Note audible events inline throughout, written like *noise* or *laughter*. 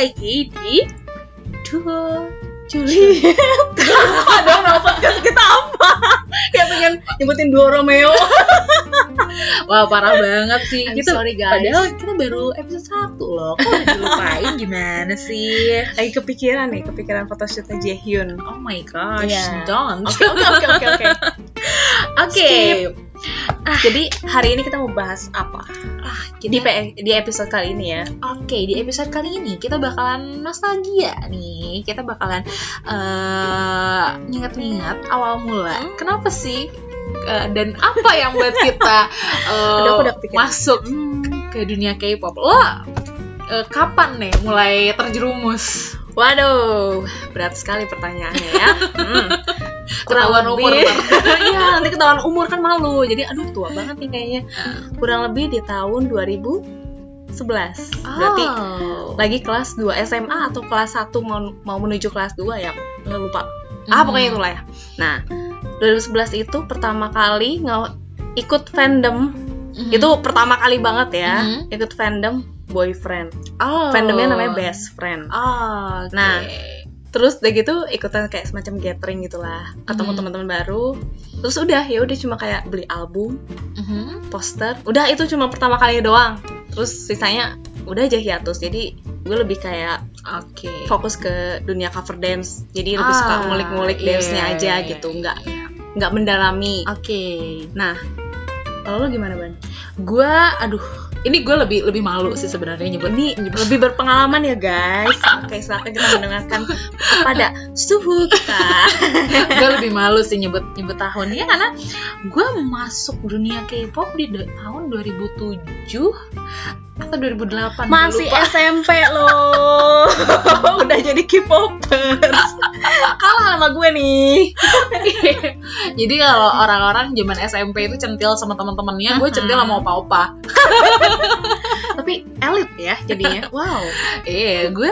lagi di Duo Juliet. Ada nama podcast kita apa? Kayak pengen nyebutin dua Romeo. Wah parah banget sih. I'm Kita sorry, guys. Padahal kita baru episode 1 loh. Kok udah dilupain gimana sih? Lagi kepikiran nih, kepikiran photoshootnya Jaehyun. Oh my gosh, Iya. don't. Oke oke oke oke *laughs* Oke. Jadi hari ini kita mau bahas apa? Ah, Di kita- P- di episode kali ini ya. Oke, di episode kali ini kita bakalan nostalgia nih. Kita bakalan eh nginget-nginget awal mula. Hmm. Kenapa sih? eh, dan apa yang buat kita *laughs* eh, Aduh, udah kepikiran. masuk ke dunia K-pop? Lo eh, kapan nih mulai terjerumus? Waduh, berat sekali pertanyaannya ya. *laughs* Hmm. Ketahuan umur. *laughs* Iya, nanti ketahuan umur kan malu. Jadi aduh tua banget nih kayaknya. Kurang lebih di tahun 2011. Berarti Oh. lagi kelas 2 SMA atau kelas 1 mau, mau menuju kelas 2 ya nggak lupa ah Hmm. pokoknya itulah ya nah 2011 itu pertama kali nge ikut fandom Mhm. itu pertama kali banget ya Mhm. ikut fandom boyfriend oh. fandomnya namanya best friend Oh, oke. Nah, terus udah gitu ikutan kayak semacam gathering gitulah ketemu Mhm. teman-teman baru terus udah ya udah cuma kayak beli album Mhm. poster udah itu cuma pertama kali doang terus sisanya udah aja hiatus jadi gue lebih kayak Oke. fokus ke dunia cover dance jadi lebih Ah, suka ngulik-ngulik iya, dance-nya aja iya, gitu iya. nggak nggak mendalami Oke. nah kalau lo gimana ban Gua aduh, ini gue lebih lebih malu sih sebenarnya nyebut. Ini lebih berpengalaman ya guys. Oke silakan kita mendengarkan kepada suhu kita. *laughs* Gue lebih malu sih nyebut nyebut tahunnya karena gue masuk dunia K-pop di tahun 2007 atau 2008 gua masih lupa. SMP loh. *laughs* Udah jadi K-popers. Kalah sama gue nih. *laughs* Jadi kalau orang-orang zaman SMP itu centil sama teman-temannya gue centil sama opa-opa *laughs* tapi elit ya jadinya *laughs* wow Iya, gue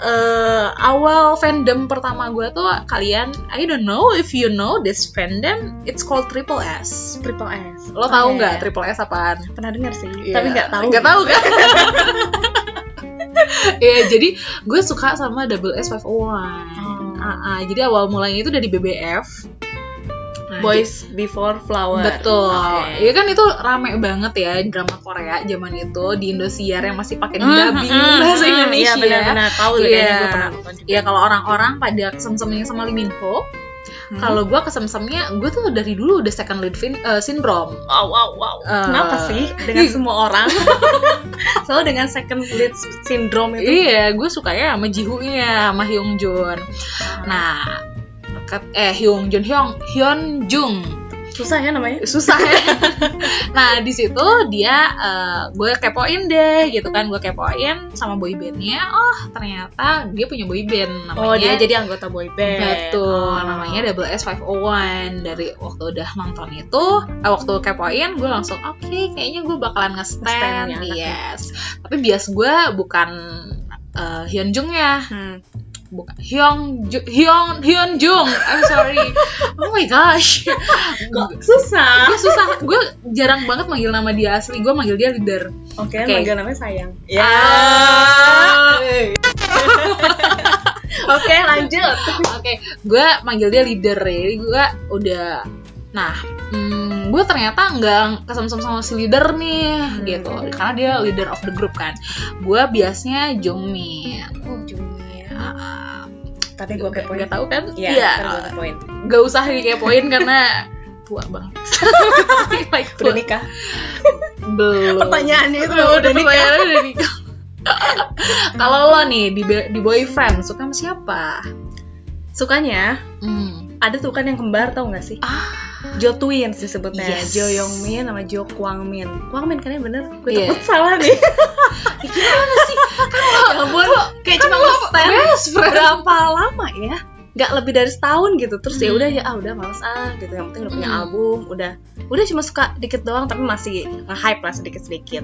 eh, awal fandom pertama gue tuh kalian, I don't know if you know this fandom, it's called Triple S. triple S Lo Oh, tahu nggak iya. Triple S apaan? pernah dengar sih Iya. tapi nggak tahu Nggak tahu kan? *laughs* Iya, jadi gue suka sama Double S 501. Oh. Ah, ah, jadi awal mulanya itu dari BBF. Nah, Boys Before Flower Betul. Oke. Iya kan itu rame banget ya drama Korea zaman itu di Indosiar yang masih pakai Hmm, dubbing hmm, bahasa hmm, Indonesia. Iya benar-benar tahu Iya. kayaknya gue pernah nonton juga. Ya kalau orang-orang pada kesemsemnya sama Lee Min Ho, Hmm. kalau gue kesemsemnya, gue tuh dari dulu udah second lead fin- eh, syndrome. wow wow wow Eh, kenapa sih dengan semua orang *laughs* selalu dengan second lead syndrome itu Iya, gue sukanya sama Jihoon-nya, sama Hyung Jun. Nah, ket- eh Hyung Jun Hyung Hyun Jung susah ya namanya susah ya. *laughs* nah di situ dia eh, gue kepoin deh gitu kan gue kepoin sama boybandnya oh ternyata dia punya boyband namanya oh dia jadi anggota boy band Betul, Oh. namanya Double S 501 Dari waktu udah nonton itu, eh, waktu kepoin gue langsung oke, kayaknya gue bakalan nge-stand, ya yes. Tapi bias gue bukan uh, Hyun Jung ya, Hmm. Bukan Hyung Ju Hyun Hyun Jung. I'm sorry. oh my gosh, kok susah gue susah. Gue jarang banget manggil nama dia asli. Gue manggil dia leader. oke Oke. manggil namanya sayang Ah. oke lanjut Oke, gue manggil dia leader ya. Jadi gue udah, nah, hmm, gue ternyata nggak kesemsem sama si leader nih, gitu. Karena dia leader of the group kan. Gue biasanya Jongmin. oh Tadi gue kepoin Gak tahu kan? iya tadi gue kepoin Gak usah dikepoin karena tua banget. *laughs* like, udah nikah Belum. pertanyaannya itu Udah, udah nikah udah nikah. *laughs* Kalau lo nih di, di boyfriend suka sama siapa? sukanya Hmm. ada tuh kan yang kembar tau gak sih Ah, Jo Twins disebutnya Yes. Jo Young Min sama Jo Kwang Min Kwang Min kan ya bener gue Iya. takut salah nih *laughs* gimana sih? Kan lo, ya ampun kayak kan cuma friend. berapa lama ya nggak lebih dari setahun gitu terus ya Hmm. udah ya ah udah males ah gitu yang penting udah punya Hmm. album udah udah cuma suka dikit doang tapi masih nge-hype lah sedikit sedikit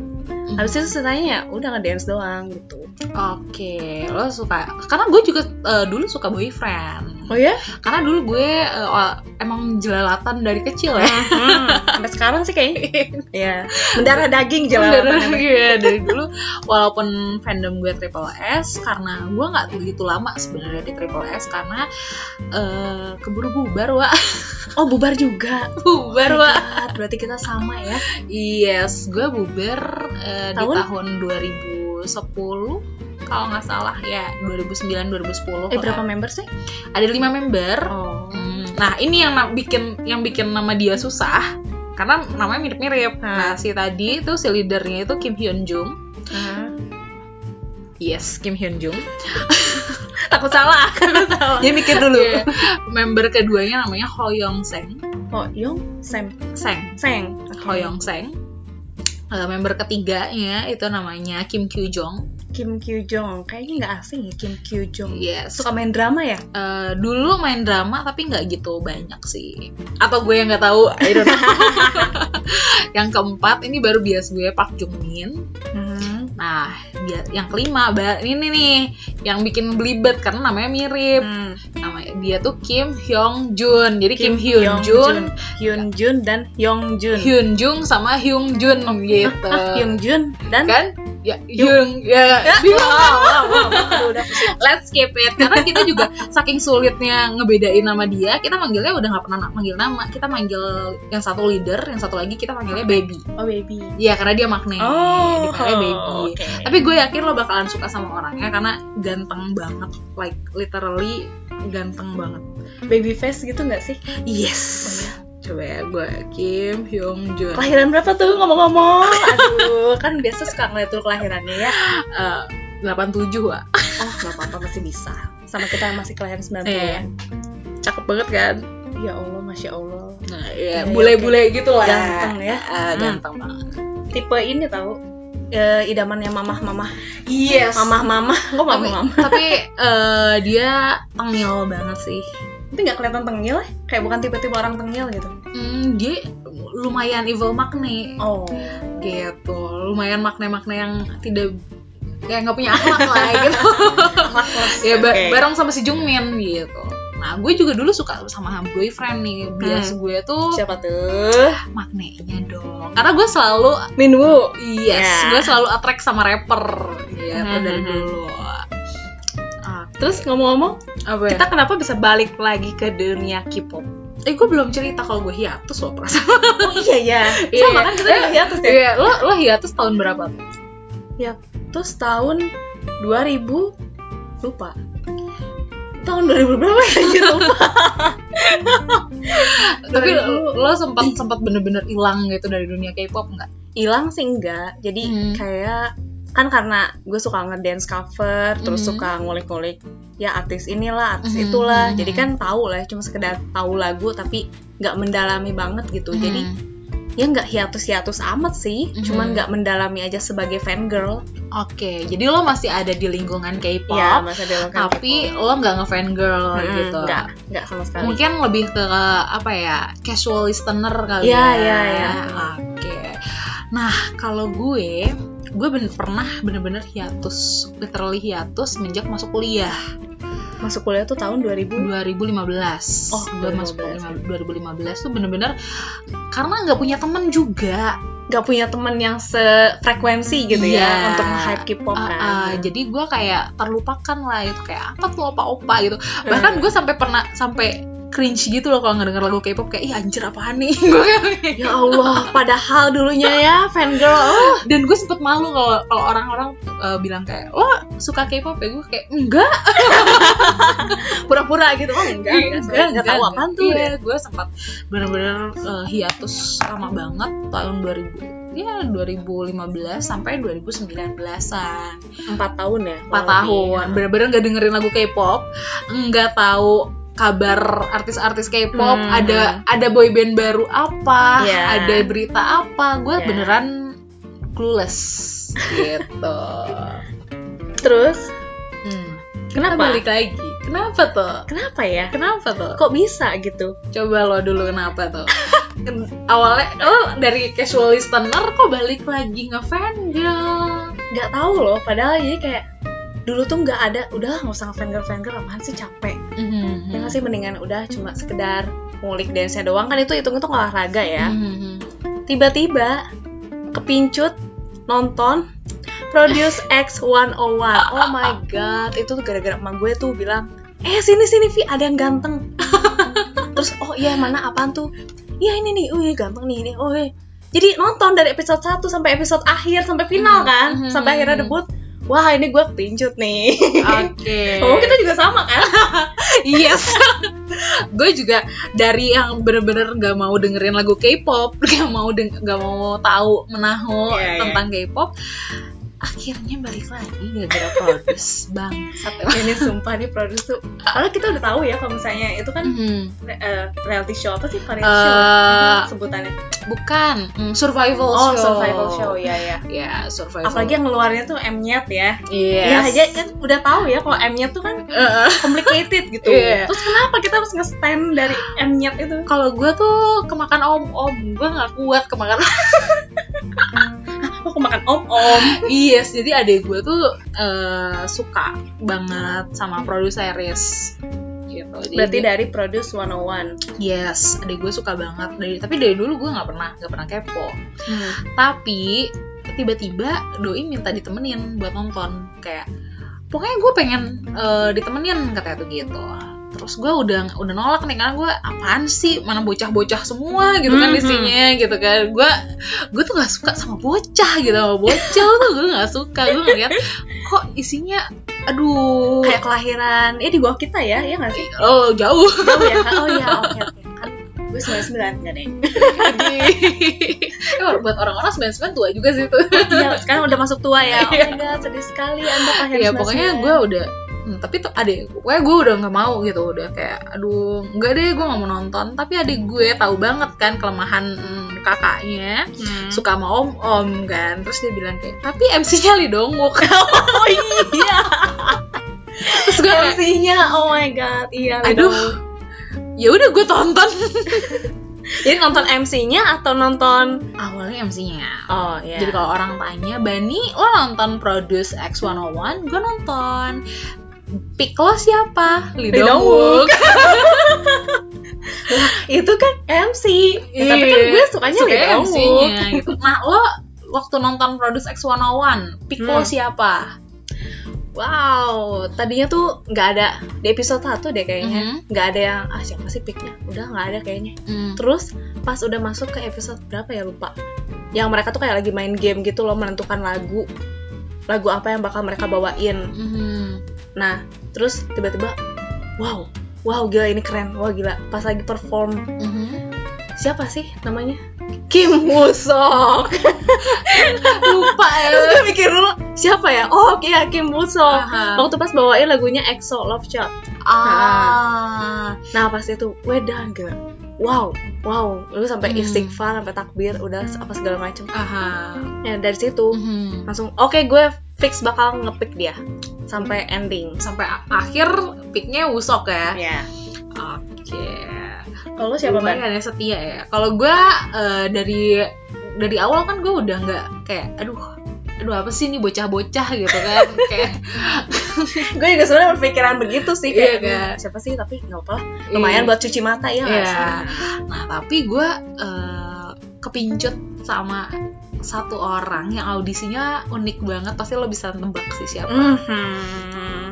habis itu sisanya ya udah nge-dance doang gitu Oke, lo suka karena gue juga eh, dulu suka boyfriend. Oh ya? karena dulu gue eh, wah, emang jelalatan dari kecil ya Hmm, sampai sekarang sih kayaknya. *laughs* ya. Mendarah daging. Dari, *laughs* iya, dari dulu walaupun fandom gue Triple S karena gue nggak begitu lama sebenarnya di Triple S karena eh, keburu bubar wa *laughs* Oh bubar juga. bubar Oh wa my God, Berarti kita sama ya. yes gue bubar eh, di Tahun? tahun 2010 kalau nggak salah ya 2009 2010 Eh berapa member sih? ada lima member Oh. Hmm, nah ini yang bikin yang bikin nama dia susah karena namanya mirip-mirip. Hmm. Nah si tadi itu si leadernya itu Kim Hyun Jung. Hmm. Yes, Kim Hyun Jung. *laughs* Takut salah. *laughs* Takut salah. Jadi mikir dulu. Member keduanya namanya Ho Young Seng. Oh, Yung, Sam, Seng. Seng. Ho Young Seng. Eh, member ketiganya itu namanya Kim Kyu Jong. Kim Kyu Jong. Kayaknya nggak asing ya Kim Kyu Jong. Yes. Suka main drama ya? Eh, dulu main drama tapi nggak gitu banyak sih. Atau gue yang nggak tahu. I don't know. *laughs* yang keempat ini baru bias gue Park Jung Min. Hmm. Nah, yang kelima ini nih yang bikin belibet karena namanya mirip. Hmm. Namanya dia tuh Kim Hyung Jun. Jadi Kim, Hyun Hyung Jun, Hyun Jun dan Hyung Jun. Hyun Jung sama Hyung Jun gitu. *laughs* Hyung Jun dan kan? Ya, Hyung ya. bingung. wow, wow, wow. Aduh, udah Let's skip it karena kita juga saking sulitnya ngebedain nama dia, kita manggilnya udah nggak pernah manggil nama. Kita manggil yang satu leader, yang satu lagi kita manggilnya baby. Oh baby. Iya, karena dia makne. Oh, dipanggilnya baby. oke. Tapi gue yakin lo bakalan suka sama orangnya karena ganteng banget, like literally ganteng banget. baby face gitu nggak sih? Yes. Coba ya gue Kim Hyung Jun. Kelahiran berapa tuh ngomong-ngomong? Aduh, kan biasa suka ngeliat tuh kelahirannya ya. Eh, 87 Wak. Oh, nggak apa-apa masih bisa. Sama kita yang masih kelahiran 90 Iya. Cakep banget kan? Ya Allah, masya Allah. Nah, Ya, bule-bule gitu lah. Ganteng ya. Hmm. ganteng banget. Tipe ini tahu eh, idamannya mamah-mamah. Yes. Mamah-mamah. Kok tapi, mamah-mamah? tapi eh, dia tengil banget sih. Tapi nggak kelihatan tengil ya? Kayak bukan tipe-tipe orang tengil gitu. Hmm, dia lumayan evil makne Oh. gitu. Lumayan makne-makne yang tidak kayak nggak punya akhlak lah *laughs* gitu. ya ba- Oke. bareng sama si Jungmin gitu. Nah, gue juga dulu suka sama boyfriend nih. Bias Hmm. gue tuh Siapa tuh? maknanya dong. Karena gue selalu Minwoo. yes, Ya. gue selalu attract sama rapper gitu Hmm, dari hmm, dulu. Terus ngomong-ngomong, apa ya? kita kenapa bisa balik lagi ke dunia K-pop? eh gue belum cerita kalau gue hiatus loh perasaan. Oh iya ya. Iya, Sama iya. kan kita juga hiatus ya. Iya, lo lo hiatus tahun berapa? Terus tahun 2000 lupa. Tahun 2000 berapa ya? Anjir, lupa. *laughs* Tapi 2000. lo, lo sempat sempat bener-bener hilang gitu dari dunia K-pop nggak? Hilang sih enggak. Jadi Hmm. kayak kan karena gue suka ngedance cover, terus Mhm. suka ngulik-ngulik ya artis inilah, artis Mhm, itulah. mhm. Jadi kan tahu lah, cuma sekedar tahu lagu tapi nggak mendalami banget gitu. Jadi Hmm. ya nggak hiatus-hiatus amat sih, Mhm. cuman nggak mendalami aja sebagai fangirl. Oke, jadi lo masih ada di lingkungan K-pop, Ya, tapi lo nggak ngefan girl Hmm, gitu. nggak nggak sama sekali. Mungkin lebih ke apa ya, casual listener kali Iya, ya. iya, iya. Oke. Nah, kalau gue, gue ben pernah bener-bener hiatus, literally hiatus semenjak masuk kuliah. Masuk kuliah tuh tahun 2000 2015 Oh, gue masuk 2015. 2015 tuh bener-bener karena nggak punya temen juga nggak punya temen yang sefrekuensi gitu Iya. ya untuk hype K-pop Ah, kan. ah, jadi gue kayak terlupakan lah itu kayak apa tuh opa-opa gitu bahkan gue sampai pernah sampai cringe gitu loh kalau ngedenger lagu K-pop kayak ih anjir apaan nih *laughs* gue ya Allah, padahal dulunya ya fangirl. Oh, dan gue sempet malu kalau kalau orang-orang uh, bilang kayak lo suka K-pop ya gue kayak enggak *laughs* pura-pura gitu. Oh, enggak, Iya, enggak, enggak, tahu apaan tuh. Iya, gue sempat bener-bener uh, hiatus lama banget tahun 2000 ya 2015 sampai 2019-an Empat tahun ya. 4 kurang tahun lebih. bener-bener gak dengerin lagu K-pop nggak tahu kabar artis-artis K-pop Hmm. ada ada boyband baru apa Iya. ada berita apa gue Iya. beneran clueless gitu Terus, hmm. Kenapa? Kita balik lagi kenapa tuh kenapa ya? kenapa tuh Kok bisa gitu? coba lo dulu kenapa tuh *laughs* awalnya lo dari casual listener kok balik lagi ngefan girl Nggak tahu loh, padahal jadi kayak dulu tuh nggak ada udah nggak usah fangirl fangirl apaan sih capek. Mhm. ya nggak sih mendingan udah cuma sekedar ngulik dance doang. Kan itu hitung hitung olahraga ya. Mhm. tiba-tiba kepincut nonton Produce *laughs* X 101 oh my god itu tuh gara-gara emak gue tuh bilang eh sini sini Vi ada yang ganteng. *laughs* Terus oh iya mana? Apaan tuh? Iya ini nih oh iya ganteng nih ini oh iya jadi nonton dari episode 1 sampai episode akhir sampai final Mhm, kan mhm, sampai akhirnya mhm. debut wah ini gue kepincut nih Oke. *laughs* oh kita juga sama kan *laughs* Yes. gue juga dari yang bener-bener gak mau dengerin lagu K-pop, *laughs* gak mau gak mau tahu menahu Iya, iya. tentang K-pop, akhirnya balik lagi gara-gara bangsat *laughs* emang. ini sumpah nih produs tuh padahal kita udah tahu ya kalau misalnya itu kan Mhm. re- eh, reality show apa sih variety Eh, show sebutannya bukan mm, survival oh show. survival show ya ya Ya survival. apalagi yang ngeluarnya tuh M-nyet ya Yes. ya aja kan udah tahu ya kalau M-nyet tuh kan Eh, complicated gitu Iya. terus kenapa kita harus nge-stand dari M-nyet itu kalau gue tuh kemakan om-om, gue nggak kuat kemakan *laughs* kemakan om-om *laughs* Yes, jadi adik gue tuh eh, suka banget sama produce series gitu. Jadi berarti dia- dari Produce 101 yes, adik gue suka banget dari tapi dari dulu gue nggak pernah nggak pernah kepo. Hmm. Tapi tiba-tiba doi minta ditemenin buat nonton kayak pokoknya gue pengen eh, ditemenin katanya tuh gitu. Terus gue udah udah nolak nih karena gue apaan sih? Mana bocah-bocah semua gitu kan Mhm. isinya gitu kan. Gue gue tuh nggak suka sama bocah gitu sama bocil tuh. Gue nggak suka gue ngeliat kok isinya aduh. Kayak kelahiran ya di bawah kita ya ya nggak sih? Oh jauh. Jauh ya oh ya oke oke. Kan gue 99 enggak deh Eh, buat orang-orang 99 tua juga sih tuh Iya, sekarang udah masuk tua ya. Oh Iya. my god, sedih sekali Anda lahir ya 99. pokoknya gue udah hmm, tapi tuh adik pokoknya gue udah nggak mau gitu udah kayak aduh nggak deh gue nggak mau nonton tapi adik gue tahu banget kan kelemahan hmm, kakaknya Hmm. suka sama om om kan terus dia bilang kayak tapi MC-nya Dong *laughs* Oh iya. terus gue MC-nya, oh my god, iya. aduh ya udah gue tonton *laughs* Jadi nonton MC-nya atau nonton awalnya MC-nya Oh iya. Jadi kalau orang tanya, Bani, lo nonton Produce X101? Gue nonton. Pick lo siapa? Lee Lee Dong Dong Wook. *laughs* itu kan MC. Ya, tapi kan Iya. gue sukanya Suka Lee Dong Wook. Gitu. *laughs* Nah, lo waktu nonton Produce X101, pick lo Hmm. siapa? Wow, tadinya tuh nggak ada di episode 1 deh kayaknya. Mhm. Nggak ada yang ah siapa sih picknya? Udah nggak ada kayaknya. Hmm. Terus pas udah masuk ke episode berapa ya lupa. Yang mereka tuh kayak lagi main game gitu loh menentukan lagu. Lagu apa yang bakal mereka bawain. Mhm. Nah, terus tiba-tiba wow, wow gila ini keren. Wah gila. Pas lagi perform Mhm. siapa sih namanya? Kim Woo Sok. *laughs* Lupa ya. Gue mikir dulu siapa ya? Oh, iya Kim Woo Sok. Aha. Waktu pas bawain lagunya EXO Love Shot. Ah. Nah, pas itu wedan gila. Wow, wow, lu sampai Hmm. istighfar, sampai takbir, udah apa segala macem. Aha. Ya dari situ Mhm. langsung oke gue fix bakal ngepick dia sampai ending. Sampai akhir picknya Wusok ya. Ya. Oke. Kalau siapa Lumayan Ban? ada setia ya. Kalau gue eh, dari dari awal kan gue udah nggak kayak aduh aduh apa sih ini bocah-bocah gitu kan *laughs* kayak *laughs* gue juga sebenarnya berpikiran begitu sih kayak Iya, kan? "Hmm, siapa sih tapi nggak apa lumayan buat cuci mata ya Iya. sih? Nah tapi gue eh, kepincut sama satu orang yang audisinya unik banget pasti lo bisa tebak sih siapa. Mhm.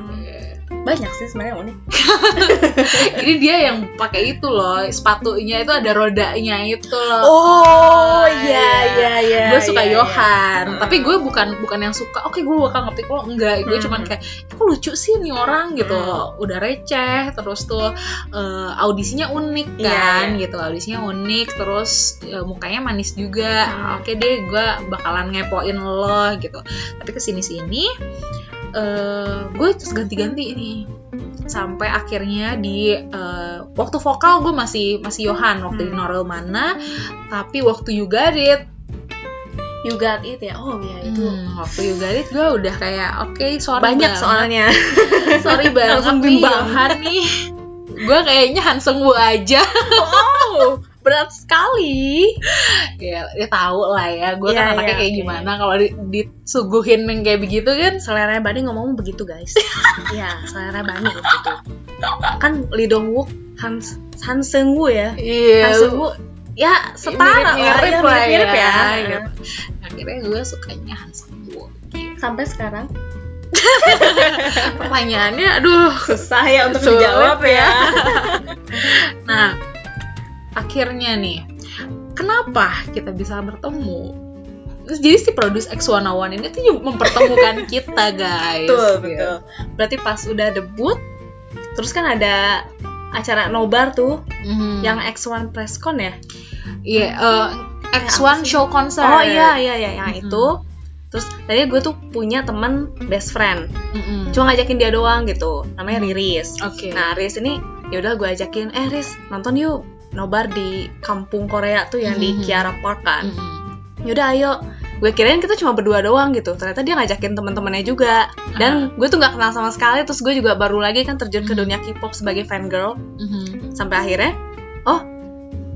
Banyak sih sebenarnya unik *laughs* Ini dia yang pakai itu loh sepatunya itu ada rodanya itu loh. oh iya, iya iya iya gue suka iya, iya. Johan Hmm. tapi gue bukan bukan yang suka oke gue bakal ngepick lo enggak gue Hmm. cuman kayak kok lucu sih nih orang gitu Hmm. udah receh terus tuh eh, audisinya unik Iya, kan iya. gitu audisinya unik terus eh, mukanya manis juga Hmm. oke deh gue bakalan ngepoin lo gitu tapi ke sini sini eh gue terus ganti-ganti nih sampai akhirnya di eh, waktu vokal gue masih masih Johan waktu di Hmm. Norel mana. Tapi waktu You Got It. You got it ya? Oh iya itu Hmm, waktu you got it gue udah kayak oke sorry banyak banget. soalnya. *laughs* Sorry banget nih. Johan nih. Gue kayaknya Hansung Wu aja. Oh berat sekali. Ya, ya tahu lah ya gue Iya, kan anaknya iya, kayak oke. gimana. Kalau di, disuguhin yang kayak begitu kan selera Bani ngomong begitu guys. *laughs* Ya selera Bani begitu. Kan Lee Dong Wook Han Han Seung Woo ya? Han iya Seung Woo ya setara lah mirip-mirip ya, lah mirip-mirip ya, ya, gitu. akhirnya gue sukanya Han Sang Woo. Sampai sekarang? *laughs* Pertanyaannya aduh susah ya untuk dijawab ya. Nah akhirnya nih kenapa kita bisa bertemu Terus jadi si Produce X101 ini tuh mempertemukan *laughs* kita guys betul gitu. betul berarti pas udah debut terus kan ada acara nobar tuh Mhm. yang X1 Presscon ya Iya, eh, X1 apa sih? show concert. oh iya iya iya yang Mhm. itu terus tadi gue tuh punya temen best friend Mm-mm. cuma ngajakin dia doang gitu namanya Riris Oke. nah Riris ini ya udah gue ajakin eh Riz nonton yuk nobar di kampung Korea tuh yang di Mhm. Kiara Park kan. Mm-mm. yaudah ayo. Gue kirain kita cuma berdua doang gitu. Ternyata dia ngajakin teman-temannya juga. Dan gue tuh nggak kenal sama sekali. Terus gue juga baru lagi kan terjun ke Mhm. dunia K-pop sebagai fan girl Mhm. sampai akhirnya oh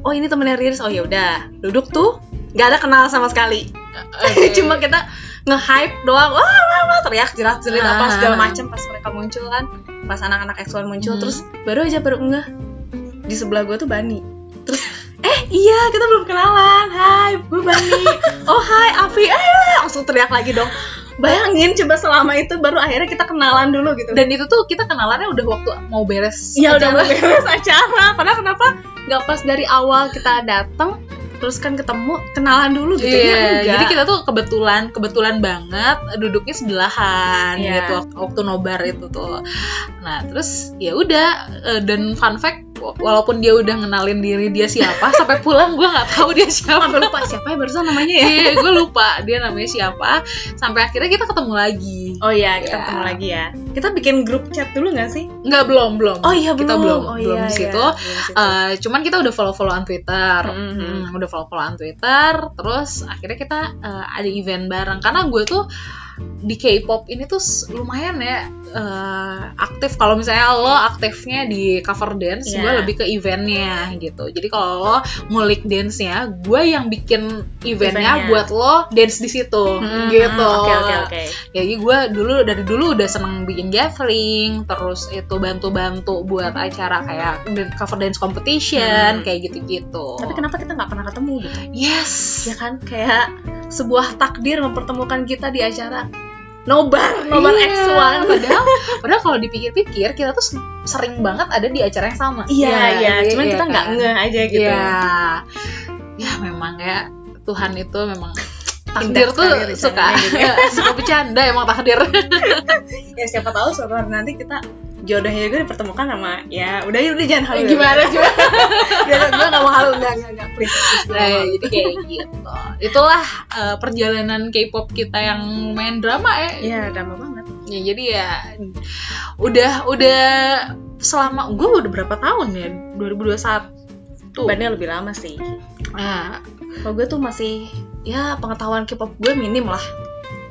oh ini temennya Riris. Oh ya udah duduk tuh nggak ada kenal sama sekali. *laughs* Oke. cuma kita nge-hype doang. Wah wah wah. Teriak jerat jerit apa Ah. segala macam pas mereka muncul kan. Pas anak-anak X1 muncul. Hmm. terus baru aja baru enggak di sebelah gue tuh Bani terus *laughs* eh iya kita belum kenalan hai gue Bani *laughs* oh hai Afi eh langsung teriak lagi dong bayangin coba selama itu baru akhirnya kita kenalan dulu gitu Dan itu tuh kita kenalannya udah waktu mau beres. Iya udah mau beres *laughs* acara. Padahal kenapa nggak pas dari awal kita datang terus kan ketemu kenalan dulu gitu Iya, ya enggak. jadi kita tuh kebetulan kebetulan banget duduknya sebelahan Iya. gitu waktu, waktu nobar itu tuh. Nah, terus ya udah eh, dan fun fact walaupun dia udah ngenalin diri dia siapa sampai pulang gue nggak tahu dia siapa. sampai lupa siapa ya barusan namanya ya. Iya, gue lupa dia namanya siapa. Sampai akhirnya kita ketemu lagi. Oh iya, kita Iya. ketemu lagi ya. Kita bikin grup chat dulu nggak sih? Nggak belum belum. Oh iya kita belum Oh, belum iya, di situ. iya, belum. Eh, cuman kita udah follow followan Twitter, Mhm. Hmm, udah follow followan Twitter, terus akhirnya kita eh, ada event bareng karena gue tuh di K-pop ini tuh lumayan ya eh, aktif. Kalau misalnya lo aktifnya di cover dance, Iya. gue lebih ke eventnya gitu. Jadi kalau lo ngulik dance-nya, gue yang bikin eventnya Eventnya. buat lo dance di situ, Hmm, gitu. Oke oke oke. Jadi gue dulu dari dulu udah seneng bikin gathering, terus itu bantu-bantu buat acara kayak cover dance competition, Hmm. kayak gitu-gitu. Tapi kenapa kita nggak pernah ketemu gitu? Yes. Ya kan kayak sebuah takdir mempertemukan kita di acara nobar nobar Iya, X1. Padahal, padahal kalau dipikir-pikir kita tuh sering banget ada di acara yang sama. Iya iya, cuman iya kita nggak kan? ngeh aja gitu. Iya. Ya memang ya Tuhan itu memang takdir tuh suka gitu *laughs* ya. suka bercanda emang takdir. *laughs* Ya siapa tahu suatu hari nanti kita jodohnya juga dipertemukan sama ya udah ya udah jangan halu Gimana gimana? *laughs* gue gue gak mau halu enggak enggak enggak please, please, Nah, gak jadi kayak gitu. Itulah uh, perjalanan K-pop kita yang main drama ya. Iya, drama banget. Ya, jadi ya udah udah selama gue udah berapa tahun ya? 2021. Bandnya lebih lama sih. Nah, Kalau gue tuh masih ya pengetahuan K-pop gue minim lah.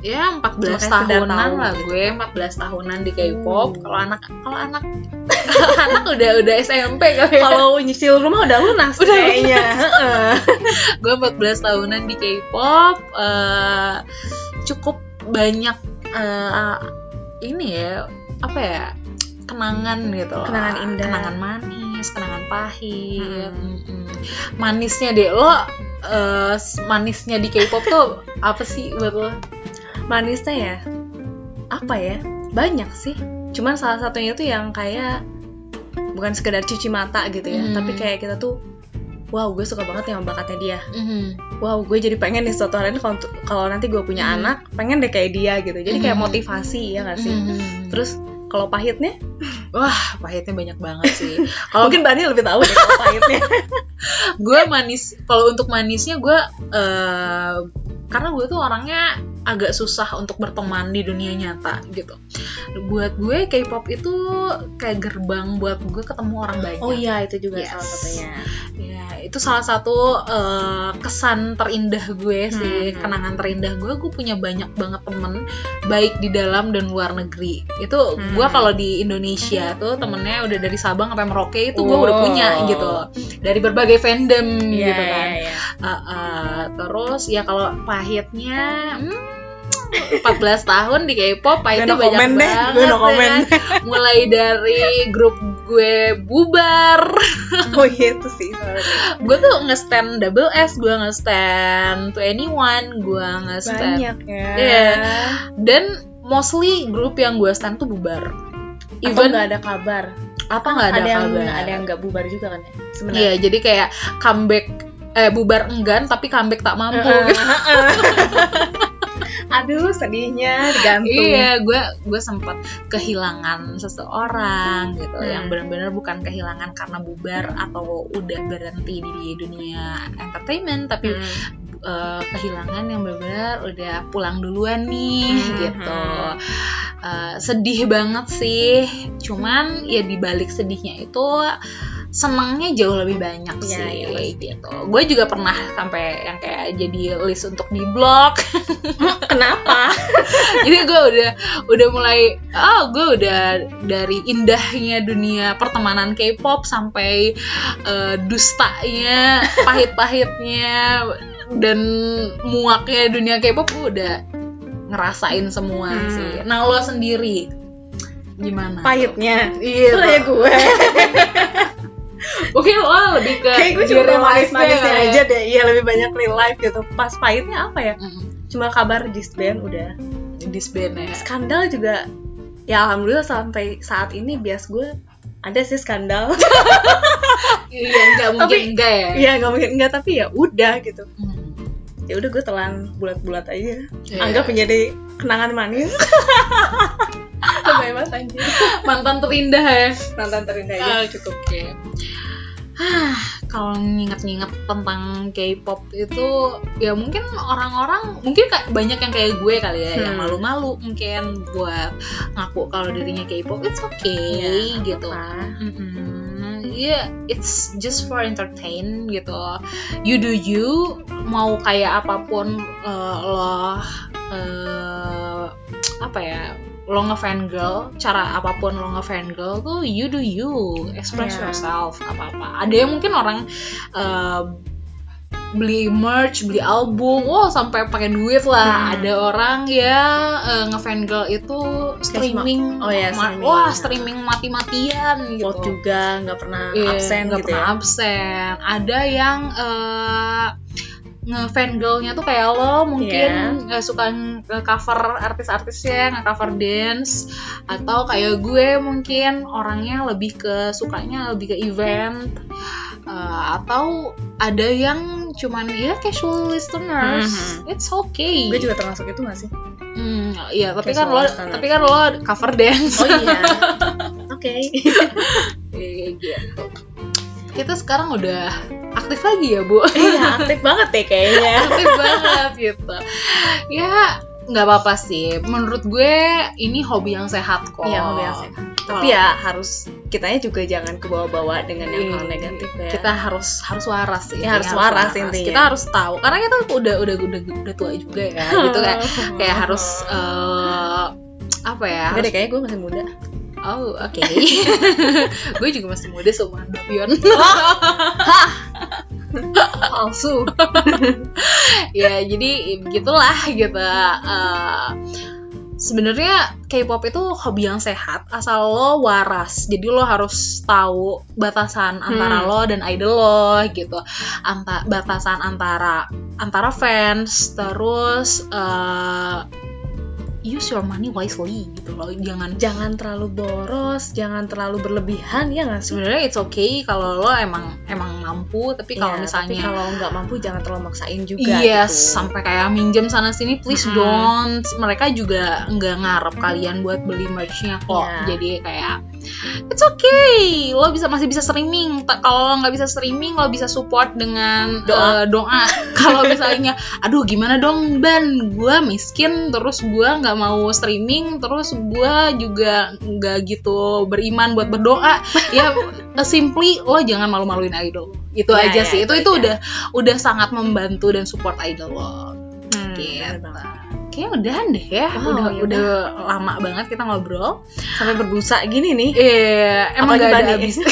Ya 14 Cuma kayak sekedar tahunan tahu lah gitu. gue 14 tahunan di K-pop Hmm. kalau anak kalau anak anak udah udah SMP kali ya Kalau nyicil rumah udah lunas Udah kayaknya. *laughs* Gue 14 tahunan di K-pop eh, cukup banyak eh, ini ya apa ya kenangan gitu loh Kenangan indah. kenangan manis kenangan pahit Hmm. manisnya deh lo eh, manisnya di K-pop tuh apa sih buat lo Manisnya ya apa ya? Banyak sih. Cuman salah satunya tuh yang kayak bukan sekedar cuci mata gitu ya, Hmm. tapi kayak kita tuh wow gue suka banget yang bakatnya dia Mhm. wow gue jadi pengen nih suatu hari ini kalau nanti gue punya Hmm. anak pengen deh kayak dia gitu jadi kayak Hmm. motivasi ya gak sih Mhm. terus kalau pahitnya wah pahitnya banyak banget sih *laughs* kalau mungkin Bani lebih tahu deh kalau *laughs* pahitnya gue manis kalau untuk manisnya gue eh karena gue tuh orangnya agak susah untuk berteman di dunia nyata gitu. Buat gue K-pop itu kayak gerbang buat gue ketemu orang banyak. Oh iya itu juga Yes. salah satunya. Ya itu salah satu eh, kesan terindah gue sih Hmm. kenangan terindah gue. Gue punya banyak banget temen baik di dalam dan luar negeri. Itu Hmm. gue kalau di Indonesia tuh temennya udah dari Sabang sampai Merauke itu gue udah punya gitu. Dari berbagai fandom Iya, gitu kan. iya, iya. Uh, uh, terus ya kalau pahitnya hmm, 14 tahun di K-pop pahitnya no banyak deh, banget no ya *laughs* mulai dari grup gue bubar Oh iya itu sih. gue tuh nge-stand double S gue nge-stand to anyone gue nge-stand Banyak ya. Iya. dan mostly grup yang gue stand tuh bubar Even nggak ada kabar. apa nggak ada, yang kabar ada yang nggak bubar juga kan ya. Sebenarnya. iya jadi kayak comeback eh bubar enggan tapi comeback tak mampu Heeh, gitu. heeh. *laughs* Aduh sedihnya digantung. Iya, gue gue sempat kehilangan seseorang gitu, Hmm. yang benar-benar bukan kehilangan karena bubar atau udah berhenti di dunia entertainment, tapi Hmm. eh, kehilangan yang benar-benar udah pulang duluan nih Hmm. gitu. Eh, sedih banget sih, cuman ya dibalik sedihnya itu senangnya jauh lebih banyak Iya, sih iya, pasti. gitu. Gue juga pernah sampai yang kayak jadi list untuk di blog. Kenapa? *laughs* jadi gue udah udah mulai oh gue udah dari indahnya dunia pertemanan K-pop sampai eh, dustanya pahit-pahitnya dan muaknya dunia K-pop gue udah ngerasain semua Hmm. sih nah lo sendiri gimana Pahitnya. iya Itu ya gue. Mungkin lo lebih ke Kayak gue cuma manis-manisnya kali ya. aja deh. Iya lebih banyak real life gitu. Pas pahitnya apa ya? Cuma kabar disband udah. disband ya Skandal juga. Ya alhamdulillah sampai saat ini bias gue ada sih skandal. iya nggak mungkin Tapi- enggak ya Iya nggak mungkin enggak tapi ya udah gitu. Ya udah gue telan bulat-bulat aja. Iya. Anggap menjadi kenangan manis. *laughs* Lebay banget anjir. mantan terindah ya Nonton terindah aja Ah, cukup. Oke. Hah, kalau nginget-nginget tentang K-pop itu ya mungkin orang-orang mungkin kayak banyak yang kayak gue kali ya yang Hmm. malu-malu mungkin buat ngaku kalau dirinya K-pop it's okay Ya, gitu. apa. Yeah, it's just for entertain gitu. You do you mau kayak apa pun eh, lo eh, apa ya lo ngefan girl cara apa pun lo ngefan girl tuh you do you express Yeah. yourself apa apa ada yang mungkin orang eh, beli merch beli album wow sampai pakai duit lah Hmm. ada orang ya eh, ngefan girl itu streaming Oh ya, streaming. wah streaming mati-matian gitu Vote juga nggak pernah Iya, absen nggak gitu pernah ya. absen. Ada yang eh ngefan girlnya tuh kayak lo mungkin nggak suka nge-cover artis-artisnya, nge-cover dance atau kayak gue mungkin orangnya lebih ke sukanya lebih ke event Eh, atau ada yang cuman ya casual listeners. Mhm. It's okay. Gue juga termasuk itu gak sih? Hmm, iya, tapi Casual kan lo listeners. tapi kan lo cover dance. Oh iya. *laughs* Oke. Iya gitu. Kita sekarang udah aktif lagi ya, Bu. Iya, aktif banget deh kayaknya. *laughs* aktif banget gitu. Ya, nggak apa-apa sih. Menurut gue ini hobi yang sehat kok. Iya, hobi yang sehat. Tapi ya harus kitanya juga jangan kebawa-bawa dengan yang hal negatif ya. Kita harus harus waras sih. Ya, harus intinya waras intinya. Kita harus tahu karena kita udah udah udah udah tua juga ya. gitu kayak *laughs* kayak harus eh, apa ya? Deh, kayaknya gue masih muda. Oh, oke. *laughs* gue juga masih muda seumuran Davion. *laughs* Palsu. ya, jadi begitulah gitu. Eh, Sebenarnya K-pop itu hobi yang sehat asal lo waras. Jadi lo harus tahu batasan antara Hmm. lo dan idol lo gitu. Anta batasan antara antara fans terus eh, use your money wisely gitu loh. Jangan Jangan terlalu boros, jangan terlalu berlebihan ya nggak sebenarnya it's okay kalau lo emang emang mampu tapi kalau Iya, misalnya tapi kalau nggak mampu jangan terlalu maksain juga Yes, gitu. sampai kayak minjem sana sini, please Mm-mm. don't. Mereka juga nggak ngarep kalian buat beli merchnya kok. Iya. Jadi kayak it's okay. Lo bisa masih bisa streaming. Kalau lo nggak bisa streaming lo bisa support dengan Doa. eh, doa. *laughs* Kalau misalnya aduh gimana dong ban? Gue miskin terus gue nggak mau streaming terus gue juga nggak gitu beriman buat berdoa. Ya simply lo jangan malu-maluin idol. Itu Ya, aja ya, sih. Itu itu itu aja. udah udah sangat membantu dan support idol lo. Hmm, Gitu. Kayaknya udahan deh ya. Wow, udah yaudah. udah lama banget kita ngobrol. Sampai berbusa gini nih. Iya, emang Apalagi gak ada habis. *laughs*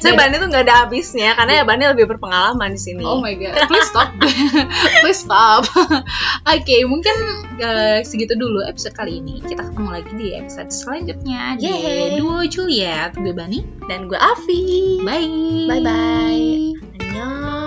Saya Bani tuh nggak ada habisnya karena ya Bani lebih berpengalaman di sini. Oh my god, please stop. *laughs* please stop. *laughs* Oke, mungkin eh, segitu dulu episode kali ini. Kita ketemu lagi di episode selanjutnya Yeay. di Duo Juliet. Gue Bani. Dan gue Avi. Bye. Bye bye.